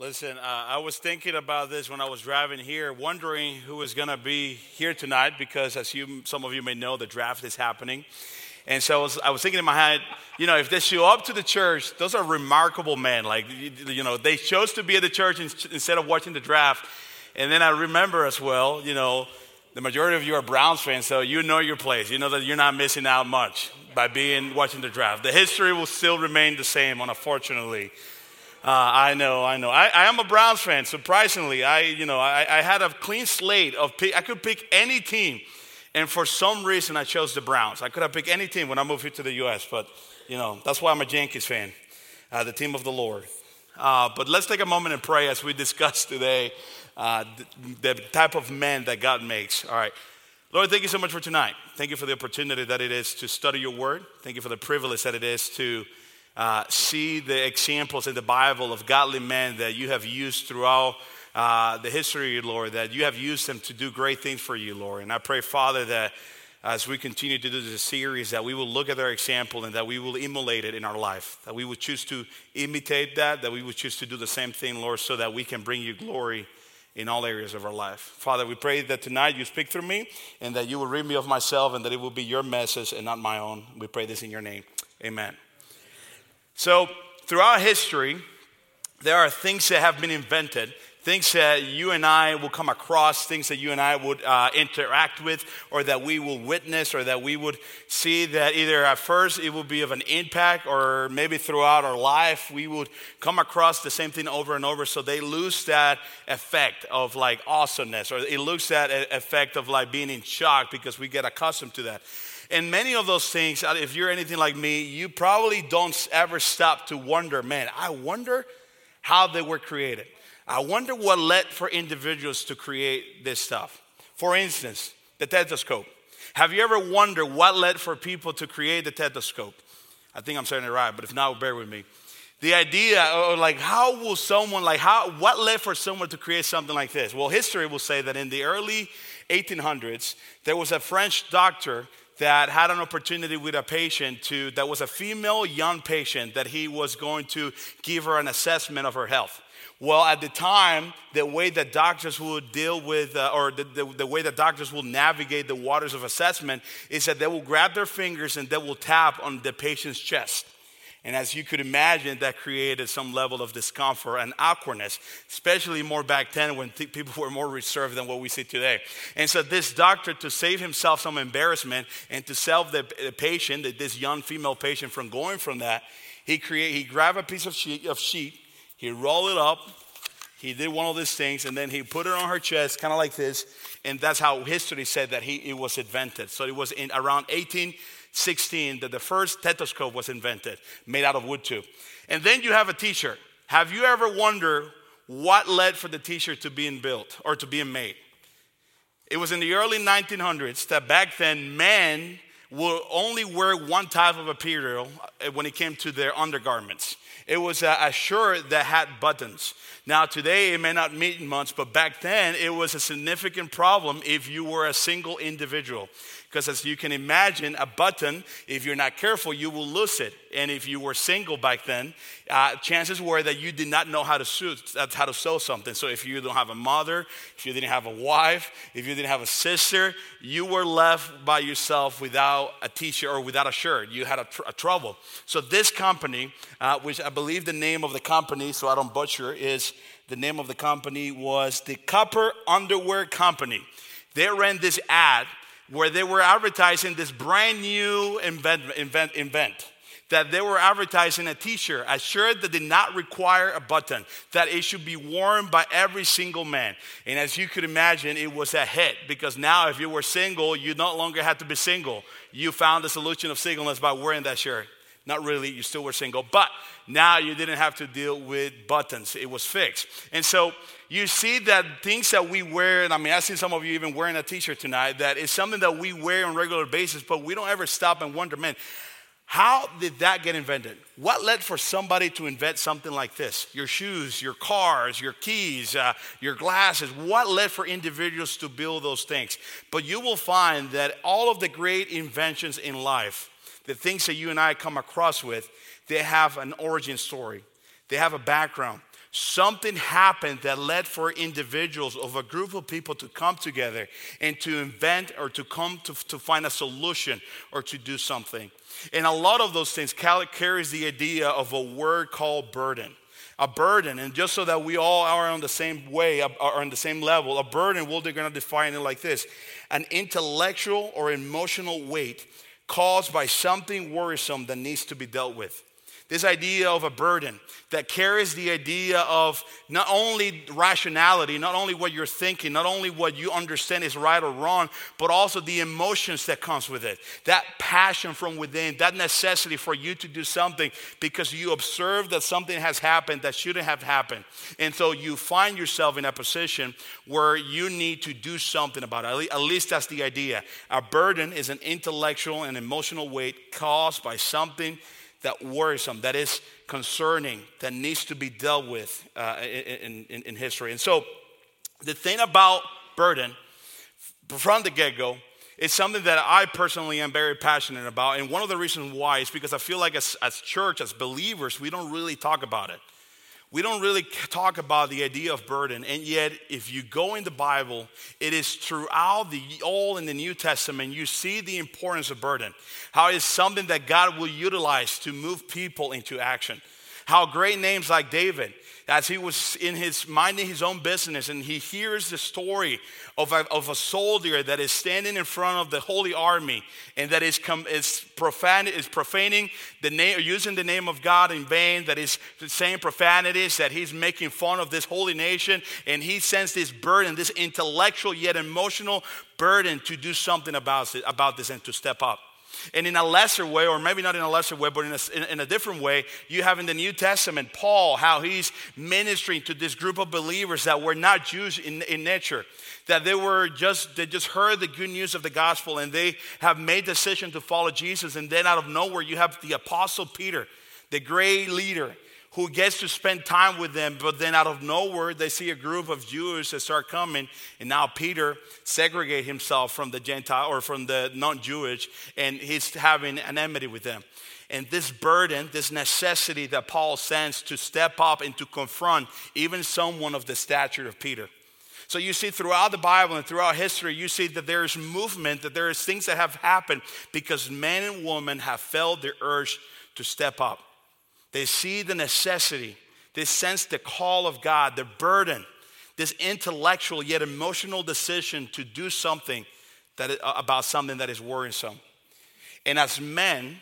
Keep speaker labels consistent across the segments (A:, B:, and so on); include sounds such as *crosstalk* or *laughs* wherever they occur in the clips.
A: Listen, uh, I was thinking about this when I was driving here, wondering who was going to be here tonight because, as you, some of you may know, the draft is happening. And so I was, I was thinking in my head, you know, if they show up to the church, those are remarkable men. Like, you, you know, they chose to be at the church instead of watching the draft. And then I remember as well, you know, the majority of you are Browns fans, so you know your place. You know that you're not missing out much by being watching the draft. The history will still remain the same, unfortunately. Uh, I know, I know. I, I, am a Browns fan. Surprisingly, I, you know, I, I had a clean slate of pick. I could pick any team, and for some reason, I chose the Browns. I could have picked any team when I moved here to the U.S., but you know, that's why I'm a Yankees fan, uh, the team of the Lord. Uh, but let's take a moment and pray as we *laughs* discuss today uh, the, the type of man that God makes. All right. Lord, thank you so much for tonight. Thank you for the opportunity that it is to study your word. Thank you for the privilege that it is to uh, see the examples in the Bible of godly men that you have used throughout uh, the history, Lord, that you have used them to do great things for you, Lord. And I pray, Father, that as we continue to do this series, that we will look at their example and that we will emulate it in our life, that we would choose to imitate that, that we would choose to do the same thing, Lord, so that we can bring you glory in all areas of our life. Father, we pray that tonight you speak through me and that you will rid me of myself and that it will be your message and not my own. We pray this in your name. Amen. So, throughout history, there are things that have been invented, things that you and I will come across, things that you and I would uh, interact with, or that we will witness, or that we would see that either at first it will be of an impact, or maybe throughout our life we would come across the same thing over and over. So they lose that effect of like awesomeness, or it loses that effect of like being in shock because we get accustomed to that. And many of those things, uh, if you're anything like me, you probably don't ever stop to wonder, man, I wonder how they were created. I wonder what led for individuals to create this stuff. For instance, the stethoscope. Have you ever wondered what led for people to create the stethoscope? I think I'm saying it right, but if not, bear with me. The idea, of like, how will someone, like, how, what led for someone to create something like this? Well, history will say that in the early 1800s, there was a French doctor that had an opportunity with a patient to that was a female young patient that he was going to give her an assessment of her health. Well at the time the way that doctors would deal with uh, or the, the, the, way that doctors will navigate the waters of assessment is that they will grab their fingers and they will tap on the patient's chest and as you could imagine, that created some level of discomfort and awkwardness, especially more back then when th- people were more reserved than what we see today. And so, this doctor, to save himself some embarrassment and to save the, the patient, this young female patient, from going from that, he, create, he grabbed a piece of sheet, of sheet, he rolled it up, he did one of these things, and then he put it on her chest, kind of like this. And that's how history said that he, it was invented. So, it was in around 18. 16 that the first stethoscope was invented, made out of wood too. And then you have a t shirt. Have you ever wondered what led for the t shirt to being built or to being made? It was in the early 1900s that back then men would only wear one type of material uh, when it came to their undergarments. It was a, shirt that had buttons. Now, today it may not mean much, but back then it was a significant problem if you were a single individual. Because as you can imagine, a button, if you're not careful, you will lose it. And if you were single back then, uh, chances were that you did not know how to sew, that's how to sew something. So if you don't have a mother, if you didn't have a wife, if you didn't have a sister, you were left by yourself without a t-shirt or without a shirt. You had a, tr- a trouble. So this company, uh, which I believe the name of the company, so I don't butcher, is the name of the company was the Cooper Underwear Company. They ran this ad where they were advertising this brand new invent, invent, invent that they were advertising a t-shirt, a shirt that did not require a button, that it should be worn by every single man. And as you could imagine, it was a hit because now if you were single, you no longer had to be single. You found the solution of singleness by wearing that shirt. Not really, you still were single, but now you didn't have to deal with buttons. It was fixed. And so you see that things that we wear, and I mean, I see some of you even wearing a t shirt tonight, that is something that we wear on regular basis, but we don't ever stop and wonder, man, how did that get invented? What led for somebody to invent something like this? Your shoes, your cars, your keys, uh, your glasses. What led for individuals to build those things? But you will find that all of the great inventions in life, the things that you and I come across with, they have an origin story, they have a background. something happened that led for individuals of a group of people to come together and to invent or to come to, to find a solution or to do something. And a lot of those things carries the idea of a word called burden. A burden, and just so that we all are on the same way, are on the same level, a burden, well, they're gonna define it like this an intellectual or emotional weight caused by something worrisome that needs to be dealt with. This idea of a burden that carries the idea of not only rationality, not only what you're thinking, not only what you understand is right or wrong, but also the emotions that comes with it. That passion from within, that necessity for you to do something because you observe that something has happened that shouldn't have happened. And so you find yourself in a position where you need to do something about it. At least that's the idea. A burden is an intellectual and emotional weight caused by something that worrisome, that is concerning, that needs to be dealt with uh, in, in, in history. And so, the thing about burden from the get go is something that I personally am very passionate about. And one of the reasons why is because I feel like as, as church, as believers, we don't really talk about it we don't really talk about the idea of burden and yet if you go in the bible it is throughout the old and the new testament you see the importance of burden. How it's something that god will utilize to move people into action. How great names like david as he was in his minding his own business and he hears the story of a, of a soldier that is standing in front of the holy army and that is, com, is, profan, is profaning the name using the name of god in vain that is saying profanities that he's making fun of this holy nation and he sends this burden this intellectual yet emotional burden to do something about, it, about this and to step up and in a lesser way, or maybe not in a lesser way, but in a, in, a, different way, you have in the New Testament Paul, how he's ministering to this group of believers that were not Jews in, in nature, that they were just, they just heard the good news of the gospel and they have made decision to follow Jesus. And then out of nowhere, you have the apostle Peter, the great leader who gets to spend time with them, but then out of nowhere, they see a group of Jews that start coming, and now Peter segregate himself from the Gentile or from the non-Jewish, and he's having an enmity with them. And this burden, this necessity that Paul sends to step up and to confront even someone of the stature of Peter. So you see throughout the Bible and throughout history, you see that there is movement, that there is things that have happened because men and women have felt the urge to step up. They see the necessity, they sense the call of God, the burden, this intellectual yet emotional decision to do something that, uh, about something that is worrisome. And as men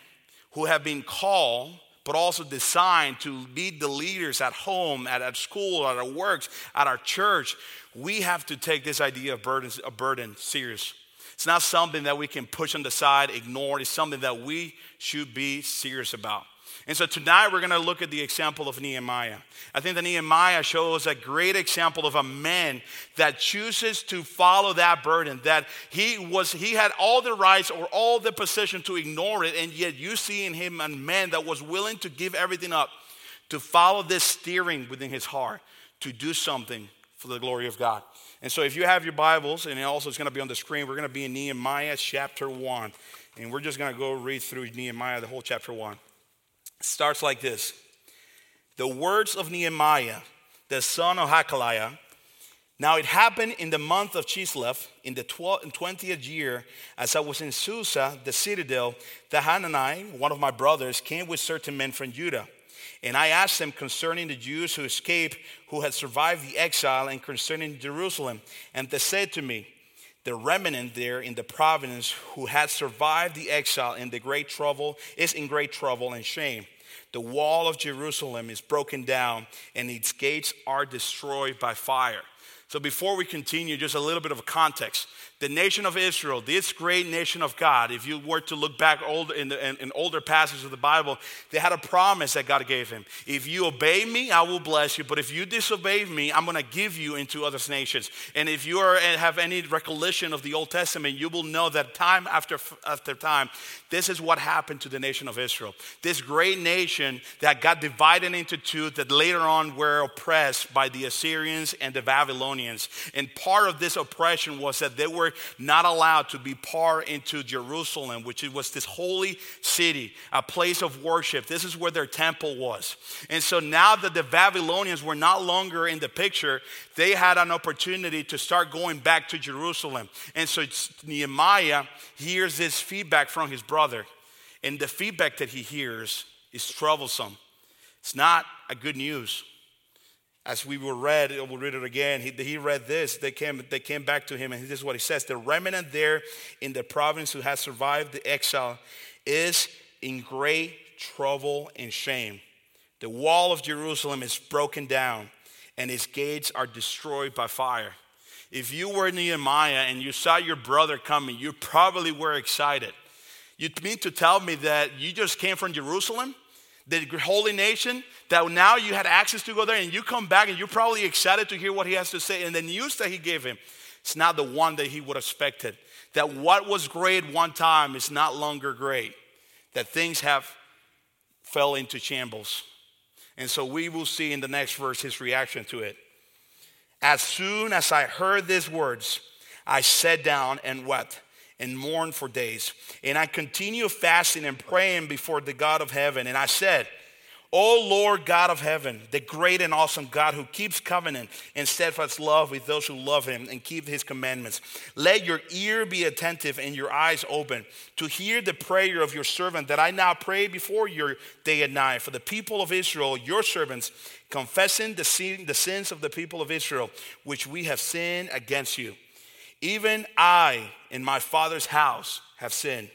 A: who have been called, but also designed to be the leaders at home, at, at school, at our works, at our church, we have to take this idea of burden, of burden serious. It's not something that we can push on the side, ignore. It's something that we should be serious about. And so tonight we're going to look at the example of Nehemiah. I think that Nehemiah shows a great example of a man that chooses to follow that burden, that he was he had all the rights or all the position to ignore it, and yet you see in him a man that was willing to give everything up, to follow this steering within his heart, to do something for the glory of God. And so if you have your Bibles, and also it's going to be on the screen, we're going to be in Nehemiah chapter 1. And we're just going to go read through Nehemiah, the whole chapter 1 starts like this The words of Nehemiah, the son of Hacaliah. Now it happened in the month of Chislev, in the 20th year, as I was in Susa, the citadel, that Hanani, one of my brothers, came with certain men from Judah. And I asked them concerning the Jews who escaped, who had survived the exile, and concerning Jerusalem. And they said to me, the remnant there in the province who had survived the exile in the great trouble is in great trouble and shame. The wall of Jerusalem is broken down and its gates are destroyed by fire. So, before we continue, just a little bit of a context. The nation of Israel, this great nation of God, if you were to look back old in, the, in, in, older passages of the Bible, they had a promise that God gave him. If you obey me, I will bless you. But if you disobey me, I'm going to give you into other nations. And if you are, have any recollection of the Old Testament, you will know that time after, after time, this is what happened to the nation of Israel. This great nation that got divided into two, that later on were oppressed by the Assyrians and the Babylonians. And part of this oppression was that they were not allowed to be part into Jerusalem, which was this holy city, a place of worship. This is where their temple was. And so now that the Babylonians were not longer in the picture, they had an opportunity to start going back to Jerusalem. And so Nehemiah hears this feedback from his brother. And the feedback that he hears is troublesome. It's not a good news. As we will read, we'll read it again. He, he read this. They came, they came back to him, and this is what he says: The remnant there in the province who has survived the exile is in great trouble and shame. The wall of Jerusalem is broken down, and its gates are destroyed by fire. If you were Nehemiah and you saw your brother coming, you probably were excited. You mean to tell me that you just came from Jerusalem? The holy nation, that now you had access to go there and you come back and you're probably excited to hear what he has to say. And the news that he gave him, it's not the one that he would have expected. That what was great one time is not longer great. That things have fell into shambles. And so we will see in the next verse his reaction to it. As soon as I heard these words, I sat down and wept and mourned for days. And I continued fasting and praying before the God of heaven. And I said, O Lord God of heaven, the great and awesome God who keeps covenant and steadfast love with those who love him and keep his commandments, let your ear be attentive and your eyes open to hear the prayer of your servant that I now pray before you day and night for the people of Israel, your servants, confessing the, sin, the sins of the people of Israel, which we have sinned against you. Even I in my father's house have sinned.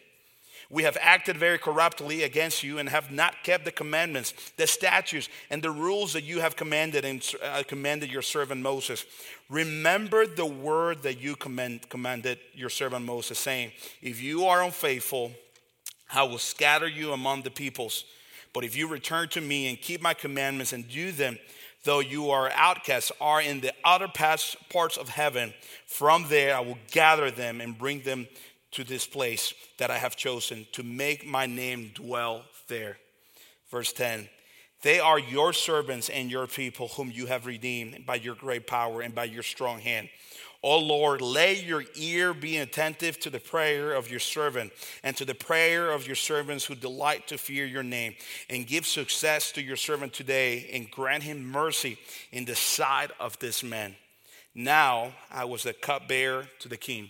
A: We have acted very corruptly against you and have not kept the commandments, the statutes, and the rules that you have commanded and uh, commanded your servant Moses. Remember the word that you command, commanded your servant Moses, saying, If you are unfaithful, I will scatter you among the peoples. But if you return to me and keep my commandments and do them, though you are outcasts, are in the outer parts of heaven. From there I will gather them and bring them to this place that I have chosen to make my name dwell there. Verse 10 They are your servants and your people, whom you have redeemed by your great power and by your strong hand. O Lord, lay your ear be attentive to the prayer of your servant and to the prayer of your servants who delight to fear your name, and give success to your servant today, and grant him mercy in the sight of this man. Now I was a cupbearer to the king.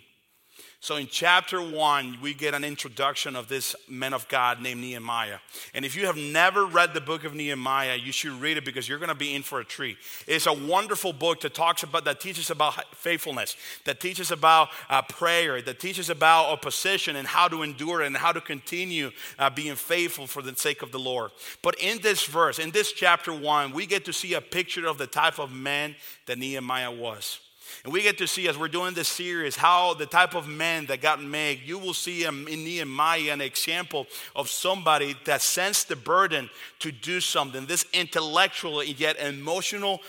A: So in chapter one, we get an introduction of this man of God named Nehemiah. And if you have never read the book of Nehemiah, you should read it because you're going to be in for a treat. It's a wonderful book that talks about, that teaches about faithfulness, that teaches about uh, prayer, that teaches about opposition and how to endure and how to continue uh, being faithful for the sake of the Lord. But in this verse, in this chapter one, we get to see a picture of the type of man that Nehemiah was. And we get to see as we're doing this series how the type of men that God made, you will see in Nehemiah an example of somebody that sensed the burden to do something, this intellectual yet emotional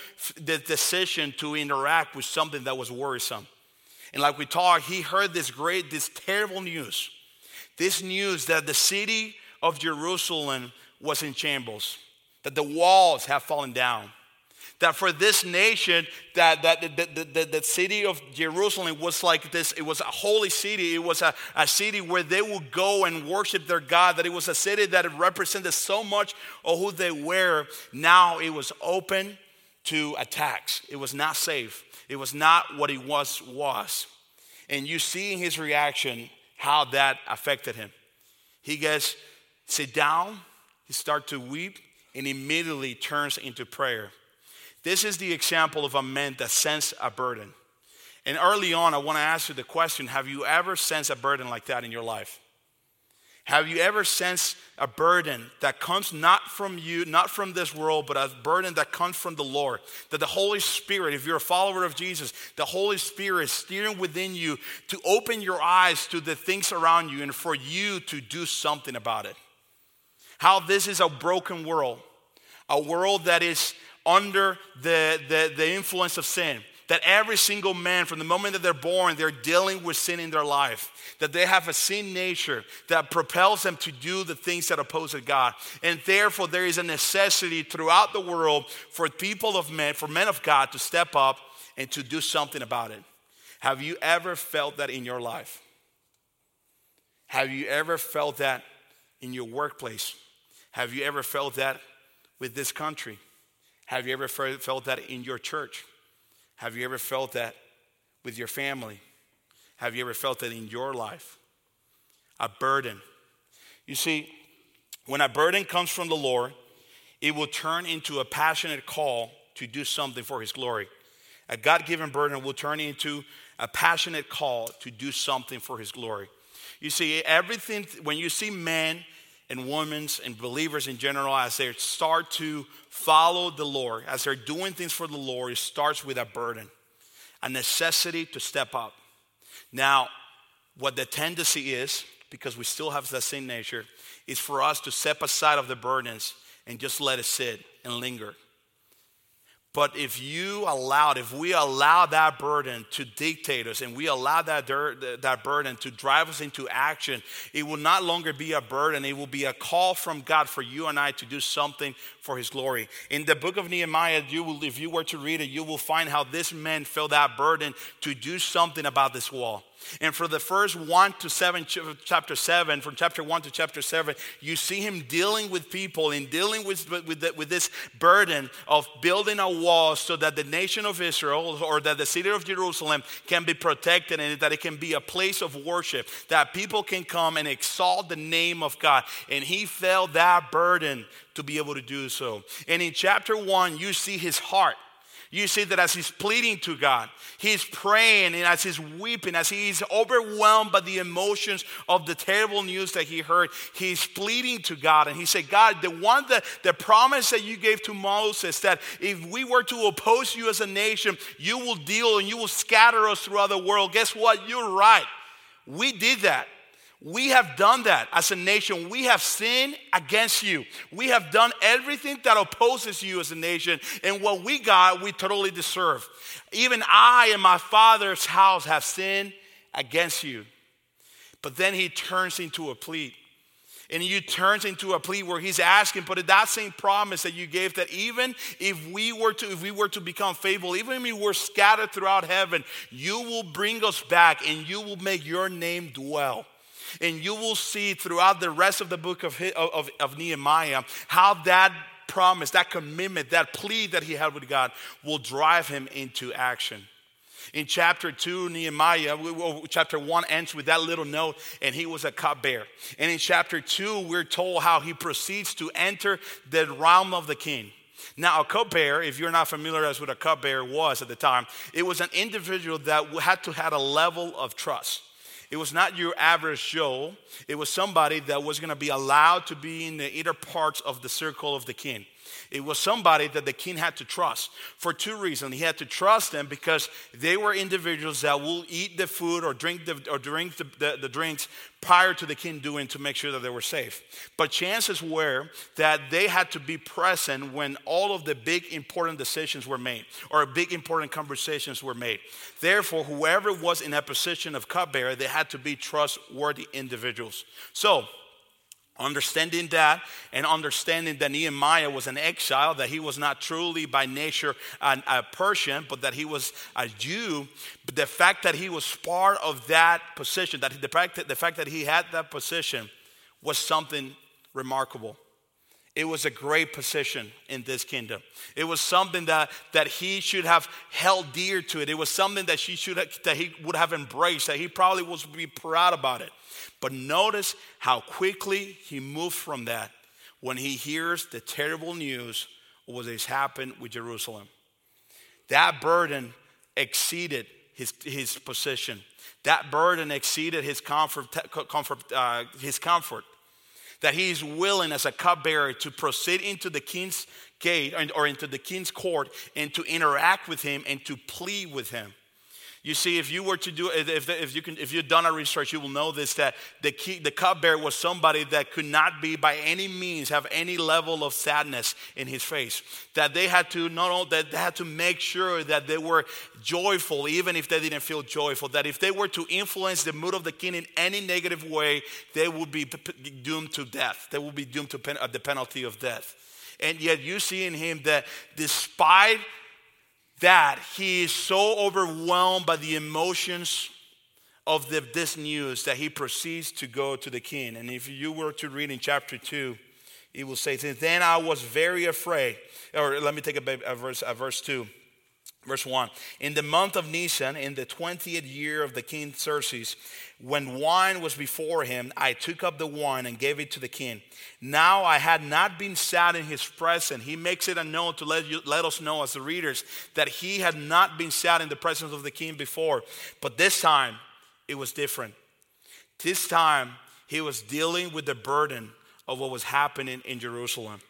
A: decision to interact with something that was worrisome. And like we talked, he heard this great, this terrible news. This news that the city of Jerusalem was in shambles, that the walls have fallen down that for this nation that, that the, the, the, the, city of jerusalem was like this. It was a holy city. It was a, a city where they would go and worship their god that it was a city that represented so much of who they were. Now it was open to attacks. It was not safe. It was not what it was was. And you see in his reaction how that affected him. He gets sit down he starts to weep and immediately turns into prayer this is the example of a man that sensed a burden. And early on, I want to ask you the question Have you ever sensed a burden like that in your life? Have you ever sensed a burden that comes not from you, not from this world, but a burden that comes from the Lord? That the Holy Spirit, if you're a follower of Jesus, the Holy Spirit is steering within you to open your eyes to the things around you and for you to do something about it. How this is a broken world, a world that is under the, the, the influence of sin. That every single man, from the moment that they're born, they're dealing with sin in their life. That they have a sin nature that propels them to do the things that oppose God. And therefore, there is a necessity throughout the world for people of men, for men of God to step up and to do something about it. Have you ever felt that in your life? Have you ever felt that in your workplace? Have you ever felt that with this country? Have you ever felt that in your church? Have you ever felt that with your family? Have you ever felt that in your life? A burden. You see, when a burden comes from the Lord, it will turn into a passionate call to do something for His glory. A God given burden will turn into a passionate call to do something for His glory. You see, everything, when you see men and women and believers in general, as they start to follow the Lord, as they're doing things for the Lord, it starts with a burden, a necessity to step up. Now, what the tendency is, because we still have that same nature, is for us to step aside of the burdens and just let it sit and linger. But if you allowed, if we allow that burden to dictate us and we allow that, that burden to drive us into action, it will not longer be a burden. It will be a call from God for you and I to do something for His glory. In the book of Nehemiah, you will, if you were to read it, you will find how this man felt that burden to do something about this wall. And for the first one to seven, chapter seven, from chapter one to chapter seven, you see him dealing with people and dealing with, with, the, with this burden of building a wall so that the nation of Israel or that the city of Jerusalem can be protected and that it can be a place of worship, that people can come and exalt the name of God. And he felt that burden to be able to do so. And in chapter one, you see his heart you see that as he's pleading to God, he's praying and as he's weeping, as he's overwhelmed by the emotions of the terrible news that he heard, he's pleading to God. And he said, God, the one that the promise that you gave to Moses that if we were to oppose you as a nation, you will deal and you will scatter us throughout the world. Guess what? You're right. We did that. We have done that as a nation. We have sinned against you. We have done everything that opposes you as a nation. And what we got, we totally deserve. Even I and my father's house have sinned against you. But then he turns into a plea. And he turns into a plea where he's asking, but that same promise that you gave that even if we were to, if we were to become faithful, even if we were scattered throughout heaven, you will bring us back and you will make your name dwell. And you will see throughout the rest of the book of, of, of Nehemiah how that promise, that commitment, that plea that he had with God will drive him into action. In chapter 2, Nehemiah, oh, chapter 1 ends with that little note, and he was a cupbearer. And in chapter 2, we're told how he proceeds to enter the realm of the king. Now, a cupbearer, if you're not familiar as what a cupbearer was at the time, it was an individual that had to have a level of trust. It was not your average Joe. It was somebody that was going to be allowed to be in the inner parts of the circle of the king. It was somebody that the king had to trust for two reasons. He had to trust them because they were individuals that will eat the food or drink the, or drink the, the, the drinks prior to the king doing to make sure that they were safe. But chances were that they had to be present when all of the big important decisions were made or big important conversations were made. Therefore, whoever was in a position of cupbearer, they had to be trustworthy individuals. So, Understanding that and understanding that Nehemiah was an exile, that he was not truly by nature an, a Persian, but that he was a Jew. But the fact that he was part of that position, that the fact that, the fact that he had that position was something remarkable. It was a great position in this kingdom. It was something that, that he should have held dear to it. It was something that, she should have, that he would have embraced, that he probably was be proud about it. But notice how quickly he moved from that when he hears the terrible news of what has happened with Jerusalem. That burden exceeded his, his position. That burden exceeded his comfort, comfort, uh, his comfort. That he is willing as a cupbearer to proceed into the king's gate or into the king's court and to interact with him and to plead with him. You see, if you were to do, if, if, you can, if you've done a research, you will know this that the, key, the cupbearer was somebody that could not be by any means have any level of sadness in his face. That they had to not only that they had to make sure that they were joyful, even if they didn't feel joyful. That if they were to influence the mood of the king in any negative way, they would be doomed to death. They would be doomed to pen, uh, the penalty of death. And yet, you see in him that despite that he is so overwhelmed by the emotions of the, this news that he proceeds to go to the king. And if you were to read in chapter 2, he will say, Then I was very afraid. Or let me take a, a verse, a verse 2. Verse 1 In the month of Nisan, in the 20th year of the king Xerxes, when wine was before him, I took up the wine and gave it to the king. Now I had not been sad in his presence. He makes it unknown to let, you, let us know, as the readers, that he had not been sad in the presence of the king before. But this time, it was different. This time, he was dealing with the burden of what was happening in Jerusalem.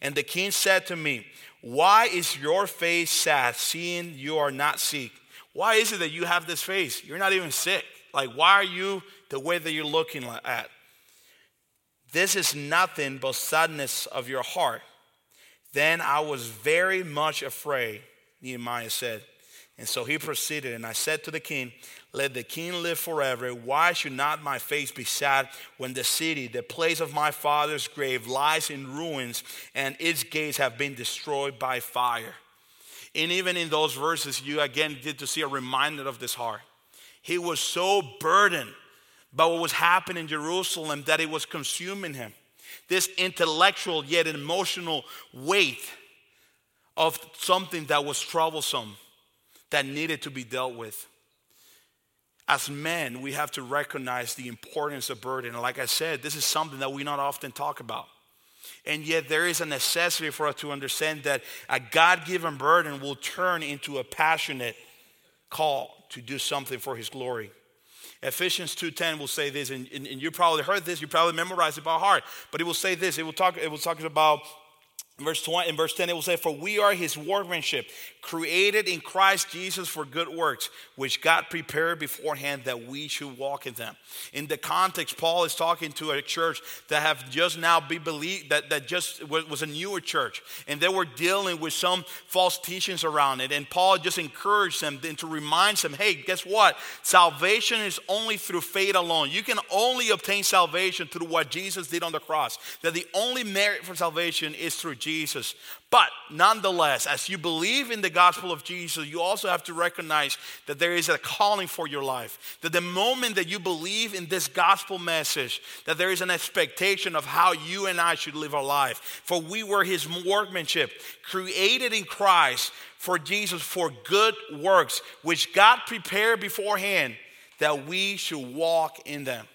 A: And the king said to me, Why is your face sad, seeing you are not sick? Why is it that you have this face? You're not even sick. Like, why are you the way that you're looking at? This is nothing but sadness of your heart. Then I was very much afraid, Nehemiah said. And so he proceeded, and I said to the king, Let the king live forever. Why should not my face be sad when the city, the place of my father's grave, lies in ruins and its gates have been destroyed by fire? And even in those verses, you again get to see a reminder of this heart. He was so burdened by what was happening in Jerusalem that it was consuming him. This intellectual yet emotional weight of something that was troublesome that needed to be dealt with. As men, we have to recognize the importance of burden. And like I said, this is something that we not often talk about. And yet, there is a necessity for us to understand that a God given burden will turn into a passionate call to do something for His glory. Ephesians 2.10 will say this, and, and, and, you probably heard this, you probably memorized it by heart, but it will say this, it will talk, it will talk about verse 20, in verse 10, it will say, For we are his workmanship, created in Christ Jesus for good works, which God prepared beforehand that we should walk in them. In the context, Paul is talking to a church that have just now be believed that, that just was a newer church, and they were dealing with some false teachings around it. And Paul just encouraged them and to remind them, hey, guess what? Salvation is only through faith alone. You can only obtain salvation through what Jesus did on the cross. That the only merit for salvation is through Jesus. But nonetheless, as you believe in the gospel of Jesus, you also have to recognize that there is a calling for your life. That the moment that you believe in this gospel message, that there is an expectation of how you and I should live our life. For we were his workmanship, created in Christ for Jesus for good works, which God prepared beforehand that we should walk in them.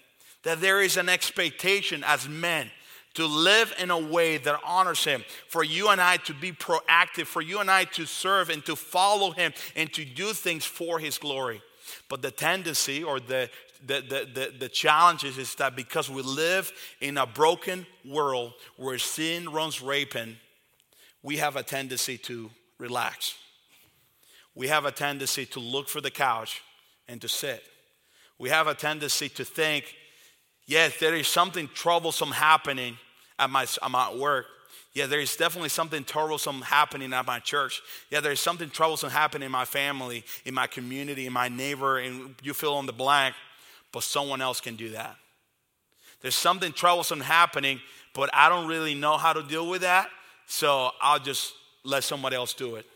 A: That there is an expectation as men to live in a way that honors Him, for you and I to be proactive, for you and I to serve and to follow Him and to do things for His glory. But the tendency or the, the, the, the, the challenges is that because we live in a broken world where sin runs rampant, we have a tendency to relax. We have a tendency to look for the couch and to sit. We have a tendency to think, yes, there is something troublesome happening, at my, at my work. Yeah, there is definitely something troublesome happening at my church. Yeah, there's something troublesome happening in my family, in my community, in my neighbor, and you fill in the blank, but someone else can do that. There's something troublesome happening, but I don't really know how to deal with that, so I'll just let somebody else do it.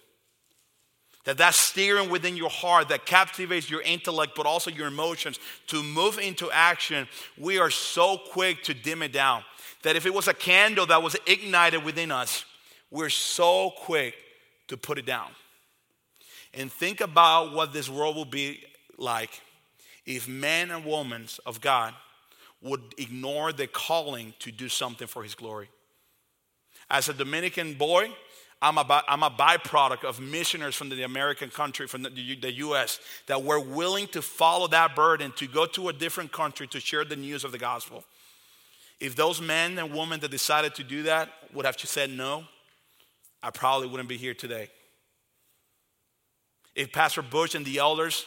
A: That that steering within your heart that captivates your intellect, but also your emotions to move into action, we are so quick to dim it down that if it was a candle that was ignited within us, we're so quick to put it down. And think about what this world will be like if men and women of God would ignore the calling to do something for His glory. As a Dominican boy, I'm a, I'm a byproduct of missionaries from the American country, from the, the US, that were willing to follow that burden to go to a different country to share the news of the gospel. If those men and women that decided to do that would have said no, I probably wouldn't be here today. If Pastor Bush and the elders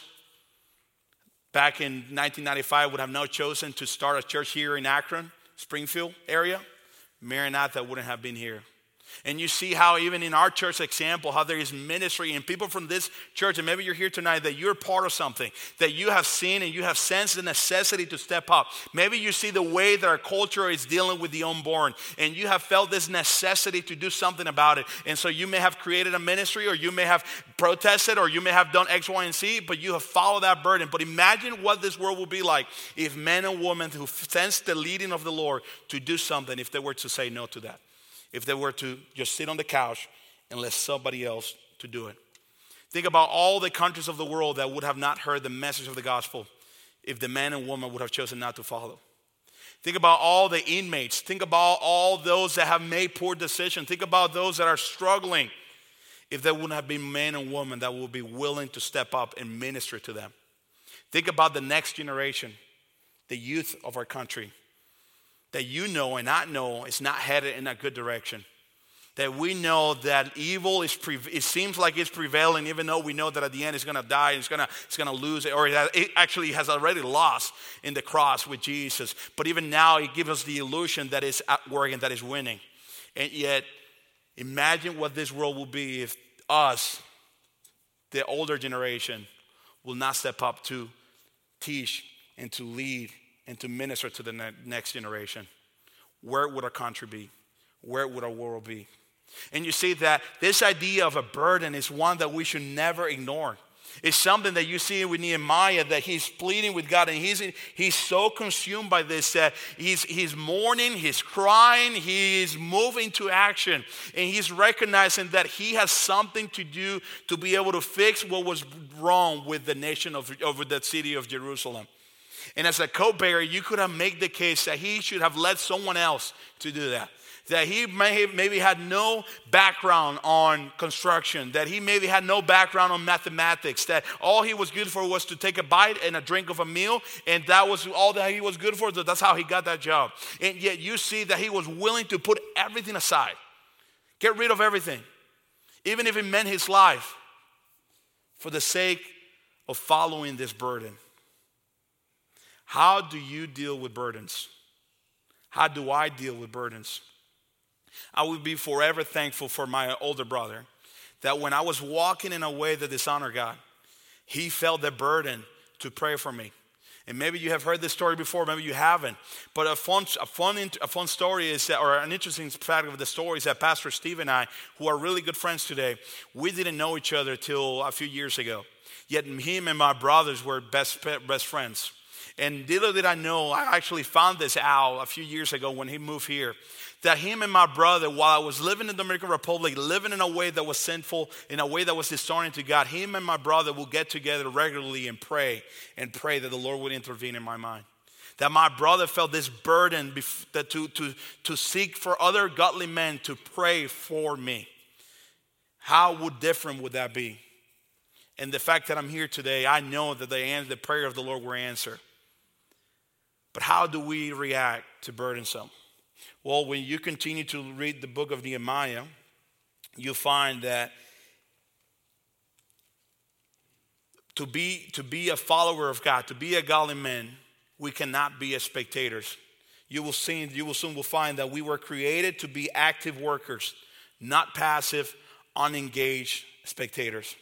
A: back in 1995 would have not chosen to start a church here in Akron, Springfield area, Maranatha wouldn't have been here. And you see how, even in our church example, how there is ministry and people from this church, and maybe you're here tonight that you're part of something, that you have seen and you have sensed the necessity to step up. Maybe you see the way that our culture is dealing with the unborn, and you have felt this necessity to do something about it. And so you may have created a ministry, or you may have protested, or you may have done X, Y, and Z, but you have followed that burden. But imagine what this world would be like if men and women who sense the leading of the Lord to do something, if they were to say no to that if they were to just sit on the couch and let somebody else to do it. Think about all the countries of the world that would have not heard the message of the gospel if the man and woman would have chosen not to follow. Think about all the inmates. Think about all those that have made poor decisions. Think about those that are struggling if there wouldn't have been men and women that would be willing to step up and minister to them. Think about the next generation, the youth of our country that you know and I know is not headed in a good direction. That we know that evil is, pre- it seems like it's prevailing, even though we know that at the end it's to die, it's to it's gonna lose, or it, it actually has already lost in the cross with Jesus. But even now, it gives us the illusion that it's at work and that it's winning. And yet, imagine what this world will be if us, the older generation, will not step up to teach and to lead and to minister to the ne- next generation. Where would our country be? Where would our world be? And you see that this idea of a burden is one that we should never ignore. It's something that you see with Nehemiah that he's pleading with God and he's, he's so consumed by this that he's, he's mourning, he's crying, he's moving to action, and he's recognizing that he has something to do to be able to fix what was wrong with the nation of, over the city of Jerusalem. And as a co-bearer, you could have made the case that he should have led someone else to do that. That he may have maybe had no background on construction, that he maybe had no background on mathematics, that all he was good for was to take a bite and a drink of a meal, and that was all that he was good for. So that's how he got that job. And yet you see that he was willing to put everything aside, get rid of everything, even if it meant his life, for the sake of following this burden. How do you deal with burdens? How do I deal with burdens? I would be forever thankful for my older brother that when I was walking in a way that dishonored God, he felt the burden to pray for me. And maybe you have heard this story before, maybe you haven't. But a fun, a fun, a fun story is that, or an interesting fact of the story is that Pastor Steve and I, who are really good friends today, we didn't know each other till a few years ago. Yet him and my brothers were best, best friends. And little did I know, I actually found this out a few years ago when he moved here, that him and my brother, while I was living in the Dominican Republic, living in a way that was sinful, in a way that was dishonoring to God, him and my brother would get together regularly and pray and pray that the Lord would intervene in my mind. That my brother felt this burden that to, to, to seek for other godly men to pray for me. How would different would that be? And the fact that I'm here today, I know that the, the prayer of the Lord will answer. But how do we react to burdensome? Well, when you continue to read the book of Nehemiah, you find that to be, to be a follower of God, to be a godly man, we cannot be as spectators. You will, see, you will soon will find that we were created to be active workers, not passive, unengaged spectators.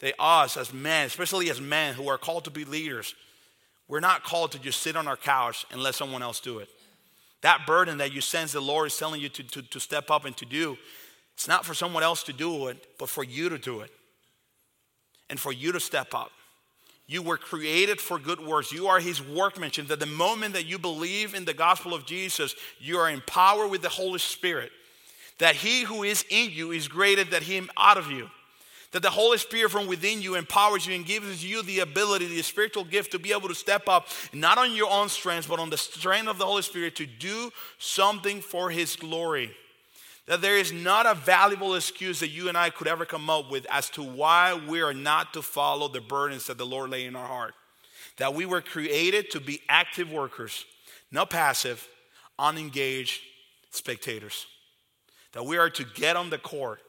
A: They us as men, especially as men who are called to be leaders, we're not called to just sit on our couch and let someone else do it. That burden that you sense the Lord is telling you to, to, to step up and to do, it's not for someone else to do it, but for you to do it. And for you to step up. You were created for good works. You are his workmanship. That the moment that you believe in the gospel of Jesus, you are empowered with the Holy Spirit. That he who is in you is greater than him out of you. That the Holy Spirit from within you empowers you and gives you the ability, the spiritual gift to be able to step up, not on your own strength, but on the strength of the Holy Spirit to do something for His glory. That there is not a valuable excuse that you and I could ever come up with as to why we are not to follow the burdens that the Lord lay in our heart. That we were created to be active workers, not passive, unengaged spectators. That we are to get on the court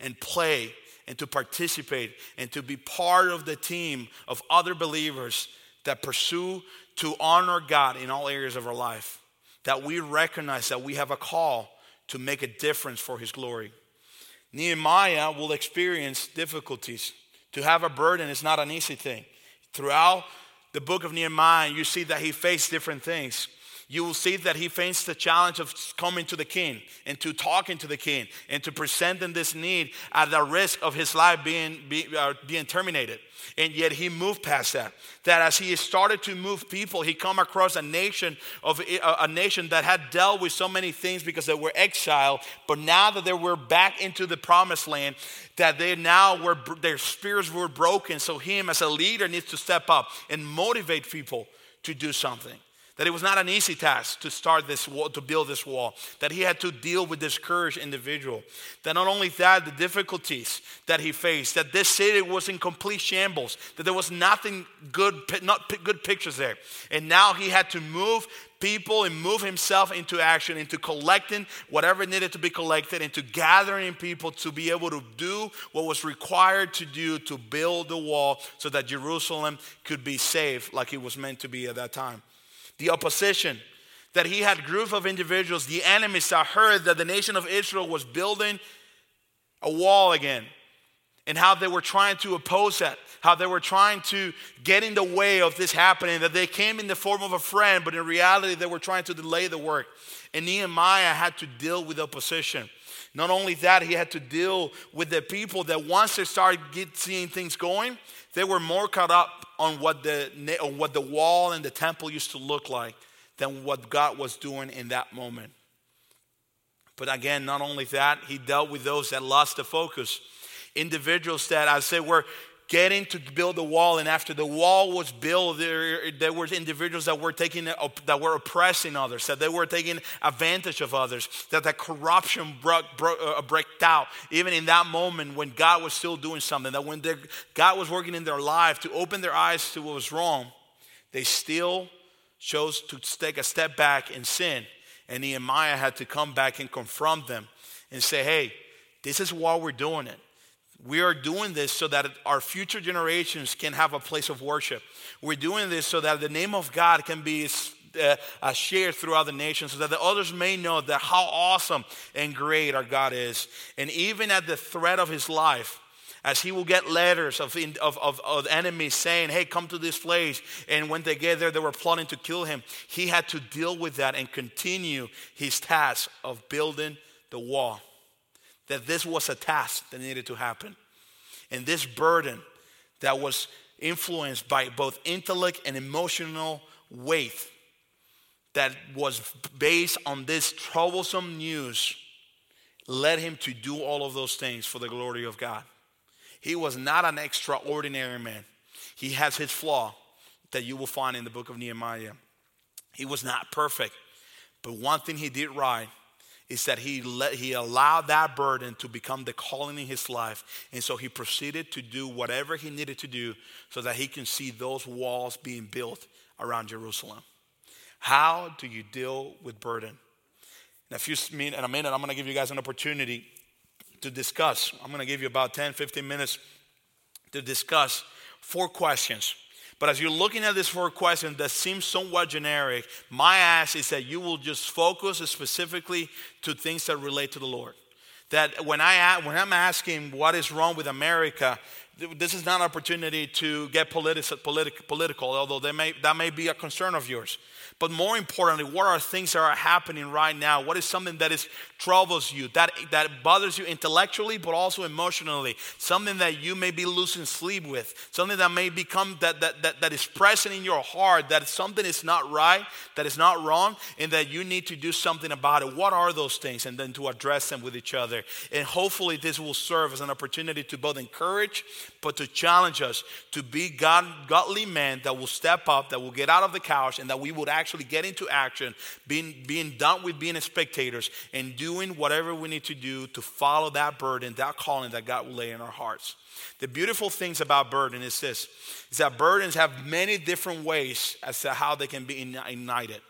A: and play and to participate and to be part of the team of other believers that pursue to honor God in all areas of our life. That we recognize that we have a call to make a difference for his glory. Nehemiah will experience difficulties. To have a burden is not an easy thing. Throughout the book of Nehemiah, you see that he faced different things you will see that he faced the challenge of coming to the king and to talking to the king and to presenting this need at the risk of his life being, be, uh, being terminated. And yet he moved past that. That as he started to move people, he come across a nation of a, a nation that had dealt with so many things because they were exiled. But now that they were back into the promised land, that they now were their spirits were broken. So him as a leader needs to step up and motivate people to do something. That it was not an easy task to start this wall, to build this wall. That he had to deal with this courage individual. That not only that, the difficulties that he faced, that this city was in complete shambles, that there was nothing good, not good pictures there. And now he had to move people and move himself into action, into collecting whatever needed to be collected, into gathering people to be able to do what was required to do to build the wall so that Jerusalem could be safe like it was meant to be at that time the opposition, that he had group of individuals, the enemies that heard that the nation of Israel was building a wall again, and how they were trying to oppose that, how they were trying to get in the way of this happening, that they came in the form of a friend, but in reality they were trying to delay the work. And Nehemiah had to deal with opposition. Not only that, he had to deal with the people that once they started get, seeing things going, they were more caught up on what, the, on what the wall and the temple used to look like than what God was doing in that moment. But again, not only that, he dealt with those that lost the focus. Individuals that I say were getting to build the wall, and after the wall was built, there, there were individuals that were taking that were oppressing others, that they were taking advantage of others, that the corruption broke, broke, uh, out, even in that moment when God was still doing something, that when God was working in their life to open their eyes to what was wrong, they still chose to take a step back and sin. And Nehemiah had to come back and confront them and say, hey, this is why we're doing it. We are doing this so that our future generations can have a place of worship. We're doing this so that the name of God can be uh, uh, shared throughout the nation so that the others may know that how awesome and great our God is. And even at the threat of his life, as he will get letters of, of, of, of, enemies saying, hey, come to this place. And when they get there, they were plotting to kill him. He had to deal with that and continue his task of building the wall that this was a task that needed to happen. And this burden that was influenced by both intellect and emotional weight that was based on this troublesome news led him to do all of those things for the glory of God. He was not an extraordinary man. He has his flaw that you will find in the book of Nehemiah. He was not perfect, but one thing he did right is that he, let, he allowed that burden to become the calling in his life. And so he proceeded to do whatever he needed to do so that he can see those walls being built around Jerusalem. How do you deal with burden? In a few in a minute, I'm going to give you guys an opportunity to discuss. I'm going to give you about 10, 15 minutes to discuss four questions but as you're looking at this four questions that seems somewhat generic, my ask is that you will just focus specifically to things that relate to the Lord. That when, I, when I'm asking what is wrong with America, this is not an opportunity to get politi- politi- political, although may, that may be a concern of yours. But more importantly, what are things that are happening right now? What is something that is troubles you, that, that bothers you intellectually, but also emotionally? Something that you may be losing sleep with, something that may become that, that, that, that is present in your heart, that something is not right, that is not wrong, and that you need to do something about it. What are those things? And then to address them with each other. And hopefully, this will serve as an opportunity to both encourage, but to challenge us to be God, godly men that will step up, that will get out of the couch, and that we would actually get into action, being, being done with being spectators, and doing whatever we need to do to follow that burden, that calling that God will lay in our hearts. The beautiful things about burden is this, is that burdens have many different ways as to how they can be ignited.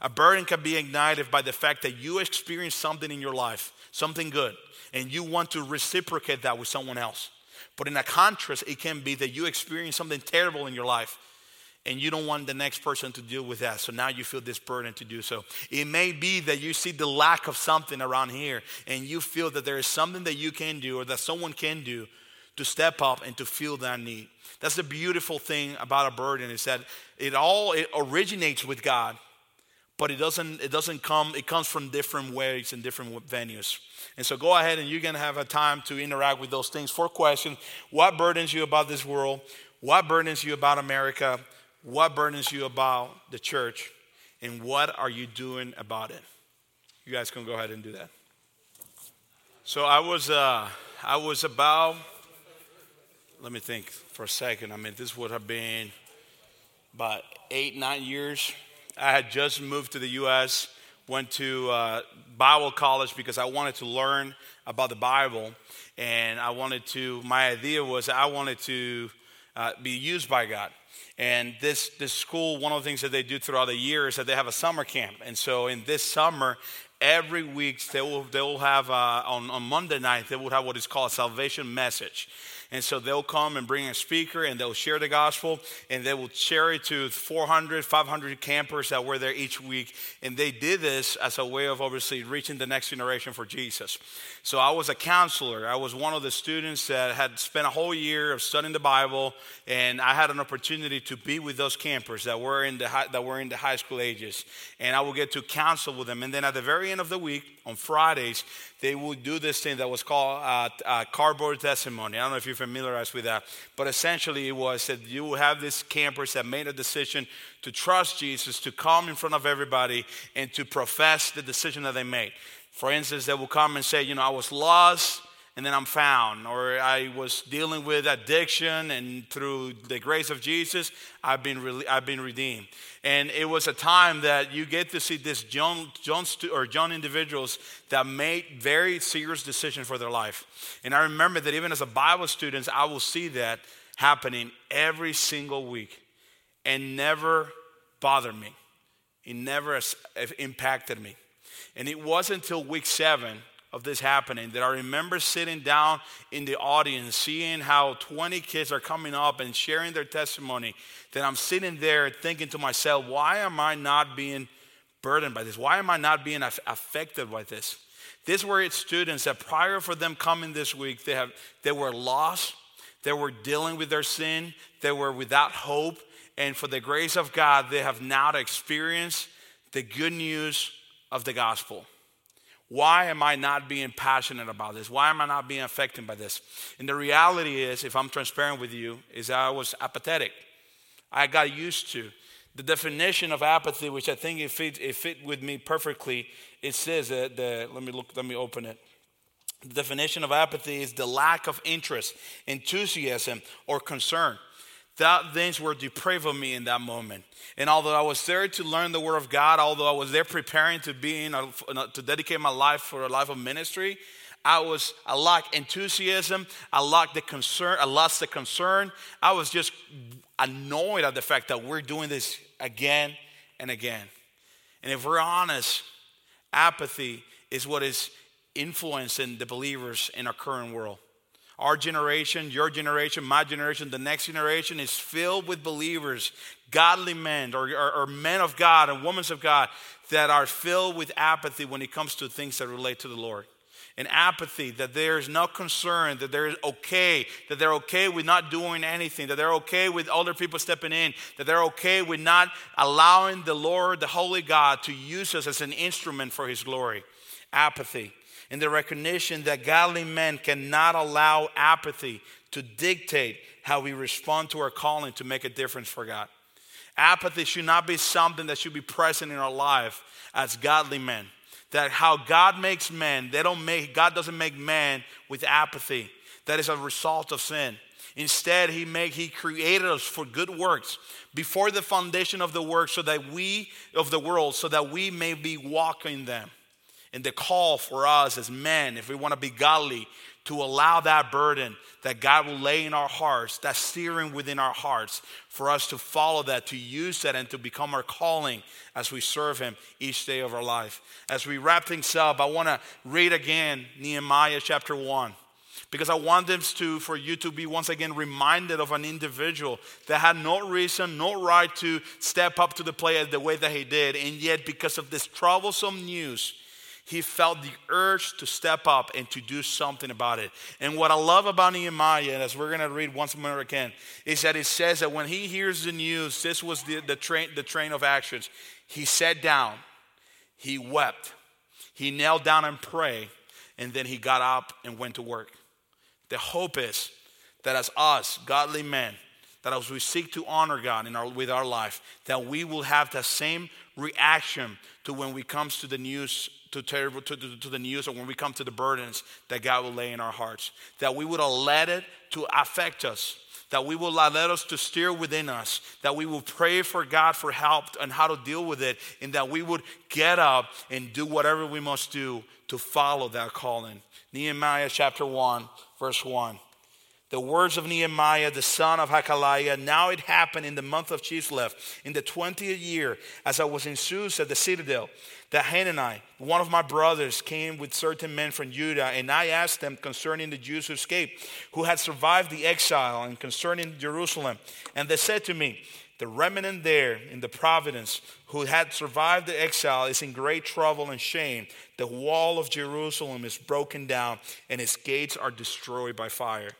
A: A burden can be ignited by the fact that you experience something in your life, something good, and you want to reciprocate that with someone else. But in a contrast, it can be that you experience something terrible in your life and you don't want the next person to deal with that. So now you feel this burden to do so. It may be that you see the lack of something around here and you feel that there is something that you can do or that someone can do to step up and to feel that need. That's the beautiful thing about a burden is that it all it originates with God, but it doesn't it doesn't come it comes from different ways and different venues. And so go ahead and you're going to have a time to interact with those things. Four questions. What burdens you about this world? What burdens you about America? What burdens you about the church? And what are you doing about it? You guys can go ahead and do that. So I was, uh, I was about, let me think for a second. I mean, this would have been about eight, nine years. I had just moved to the U.S., went to uh, Bible college because I wanted to learn about the Bible. And I wanted to, my idea was I wanted to uh, be used by God. And this, this school, one of the things that they do throughout the year is that they have a summer camp. And so in this summer, every week they will, they will have, uh, on, on Monday night, they will have what is called a salvation message. And so they'll come and bring a speaker and they'll share the gospel and they will share it to 400, 500 campers that were there each week. And they did this as a way of obviously reaching the next generation for Jesus. So I was a counselor. I was one of the students that had spent a whole year of studying the Bible and I had an opportunity to be with those campers that were in the high, that were in the high school ages. And I would get to counsel with them. And then at the very end of the week, on Fridays, they would do this thing that was called uh, uh, cardboard testimony. I don't know if you're familiarized with that, but essentially it was that you have these campers that made a decision to trust Jesus, to come in front of everybody, and to profess the decision that they made. For instance, they will come and say, You know, I was lost and then I'm found. Or I was dealing with addiction, and through the grace of Jesus, I've been, re- I've been redeemed. And it was a time that you get to see this young, young stu- or young individuals that made very serious decisions for their life. And I remember that even as a Bible student, I will see that happening every single week and never bothered me. It never impacted me. And it wasn't until week seven of this happening that I remember sitting down in the audience, seeing how 20 kids are coming up and sharing their testimony. That I'm sitting there thinking to myself, why am I not being burdened by this? Why am I not being affected by this? These were students that prior for them coming this week, they, have, they were lost, they were dealing with their sin, they were without hope, and for the grace of God, they have now experienced the good news of the gospel. Why am I not being passionate about this? Why am I not being affected by this? And the reality is, if I'm transparent with you, is I was apathetic. I got used to. The definition of apathy, which I think it fit, it fit with me perfectly, it says that the, let me look, let me open it. The definition of apathy is the lack of interest, enthusiasm, or concern. That things were depraved of me in that moment. And although I was there to learn the Word of God, although I was there preparing to be in a, to dedicate my life for a life of ministry, I was I lacked enthusiasm. I lacked the concern. I lost the concern. I was just annoyed at the fact that we're doing this again and again. And if we're honest, apathy is what is influencing the believers in our current world. Our generation, your generation, my generation, the next generation is filled with believers, godly men or, or, or, men of God and women of God that are filled with apathy when it comes to things that relate to the Lord. And apathy, that there's no concern, that they're okay, that they're okay with not doing anything, that they're okay with other people stepping in, that they're okay with not allowing the Lord, the Holy God, to use us as an instrument for His glory. Apathy in the recognition that godly men cannot allow apathy to dictate how we respond to our calling to make a difference for God. Apathy should not be something that should be present in our life as godly men. That how God makes men, they don't make God doesn't make man with apathy. That is a result of sin. Instead, he made he created us for good works before the foundation of the work so that we of the world so that we may be walking them and the call for us as men, if we want to be godly, to allow that burden that God will lay in our hearts, that steering within our hearts, for us to follow that, to use that, and to become our calling as we serve Him each day of our life. As we wrap things up, I want to read again Nehemiah chapter 1. because I want them to, for you to be once again reminded of an individual that had no reason, no right to step up to the plate the way that he did. And yet, because of this troublesome news, he felt the urge to step up and to do something about it. And what I love about Nehemiah, and as we're going to read once more again, is that it says that when he hears the news, this was the, the, train, the train of actions. He sat down, he wept, he knelt down and prayed, and then he got up and went to work. The hope is that as us, godly men, that as we seek to honor God in our, with our life, that we will have the same reaction to when we comes to the news to terrible to, to, to, the news or when we come to the burdens that God will lay in our hearts. That we would let it to affect us. That we will let us to steer within us. That we will pray for God for help and how to deal with it. And that we would get up and do whatever we must do to follow that calling. Nehemiah chapter 1, verse 1. The words of Nehemiah, the son of Hacaliah. Now it happened in the month of Chislev, in the 20th year, as I was in Susa, the citadel, that Hanani, one of my brothers, came with certain men from Judah, and I asked them concerning the Jews who escaped, who had survived the exile, and concerning Jerusalem. And they said to me, the remnant there in the providence who had survived the exile is in great trouble and shame. The wall of Jerusalem is broken down and its gates are destroyed by fire.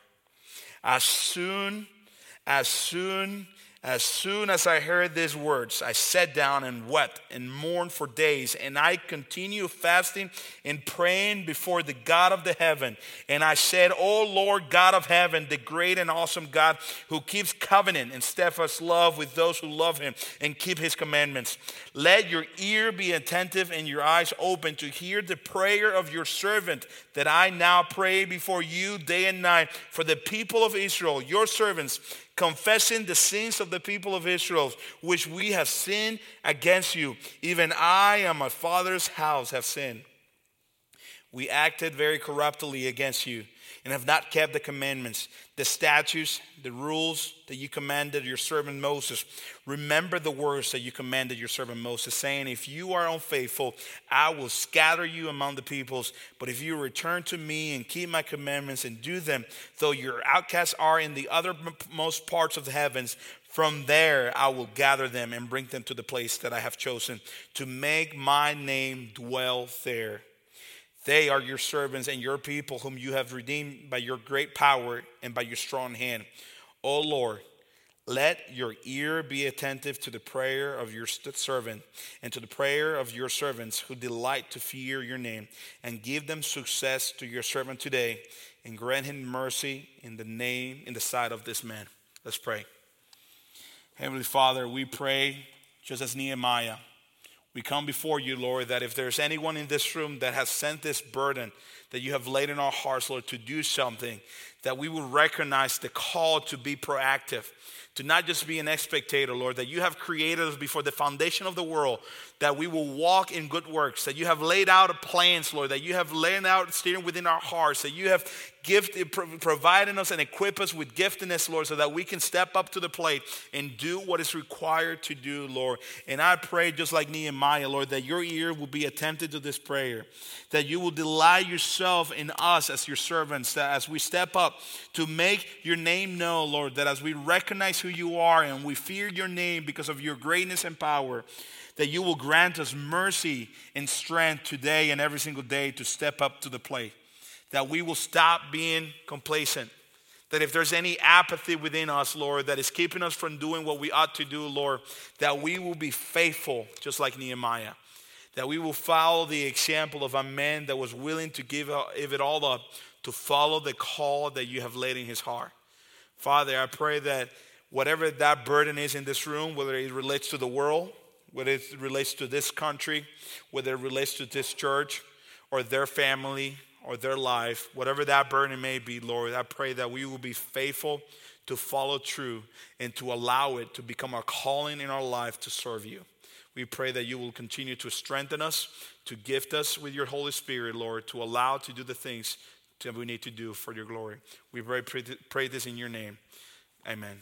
A: As soon, as soon as soon as I heard these words, I sat down and wept and mourned for days. And I continued fasting and praying before the God of the heaven. And I said, O Lord God of heaven, the great and awesome God who keeps covenant and steadfast love with those who love him and keep his commandments. Let your ear be attentive and your eyes open to hear the prayer of your servant that I now pray before you day and night for the people of Israel, your servants confessing the sins of the people of Israel, which we have sinned against you. Even I and my father's house have sinned. We acted very corruptly against you and have not kept the commandments, the statutes, the rules that you commanded your servant Moses. Remember the words that you commanded your servant Moses, saying, If you are unfaithful, I will scatter you among the peoples. But if you return to me and keep my commandments and do them, though your outcasts are in the othermost parts of the heavens, from there I will gather them and bring them to the place that I have chosen to make my name dwell there. They are your servants and your people, whom you have redeemed by your great power and by your strong hand. O Lord, let your ear be attentive to the prayer of your servant and to the prayer of your servants who delight to fear your name, and give them success to your servant today, and grant him mercy in the name, in the sight of this man. Let's pray. Heavenly Father, we pray just as Nehemiah we come before you, Lord, that if there's anyone in this room that has sent this burden that you have laid in our hearts, Lord, to do something, that we will recognize the call to be proactive, to not just be an spectator, Lord, that you have created us before the foundation of the world, that we will walk in good works, that you have laid out plans, Lord, that you have laid out steering within our hearts, that you have gift, providing us and equip us with giftedness, Lord, so that we can step up to the plate and do what is required to do, Lord. And I pray, just like Nehemiah, Lord, that your ear will be attentive to this prayer, that you will delight yourself in us as your servants, that as we step up to make your name known, Lord, that as we recognize who you are and we fear your name because of your greatness and power, that you will grant us mercy and strength today and every single day to step up to the plate that we will stop being complacent. That if there's any apathy within us, Lord, that is keeping us from doing what we ought to do, Lord, that we will be faithful, just like Nehemiah. That we will follow the example of a man that was willing to give uh, it all up to follow the call that you have laid in his heart. Father, I pray that whatever that burden is in this room, whether it relates to the world, whether it relates to this country, whether it relates to this church or their family, or their life, whatever that burden may be, Lord, I pray that we will be faithful to follow true and to allow it to become a calling in our life to serve you. We pray that you will continue to strengthen us, to gift us with your Holy Spirit, Lord, to allow to do the things that we need to do for your glory. We pray, pray this in your name. Amen.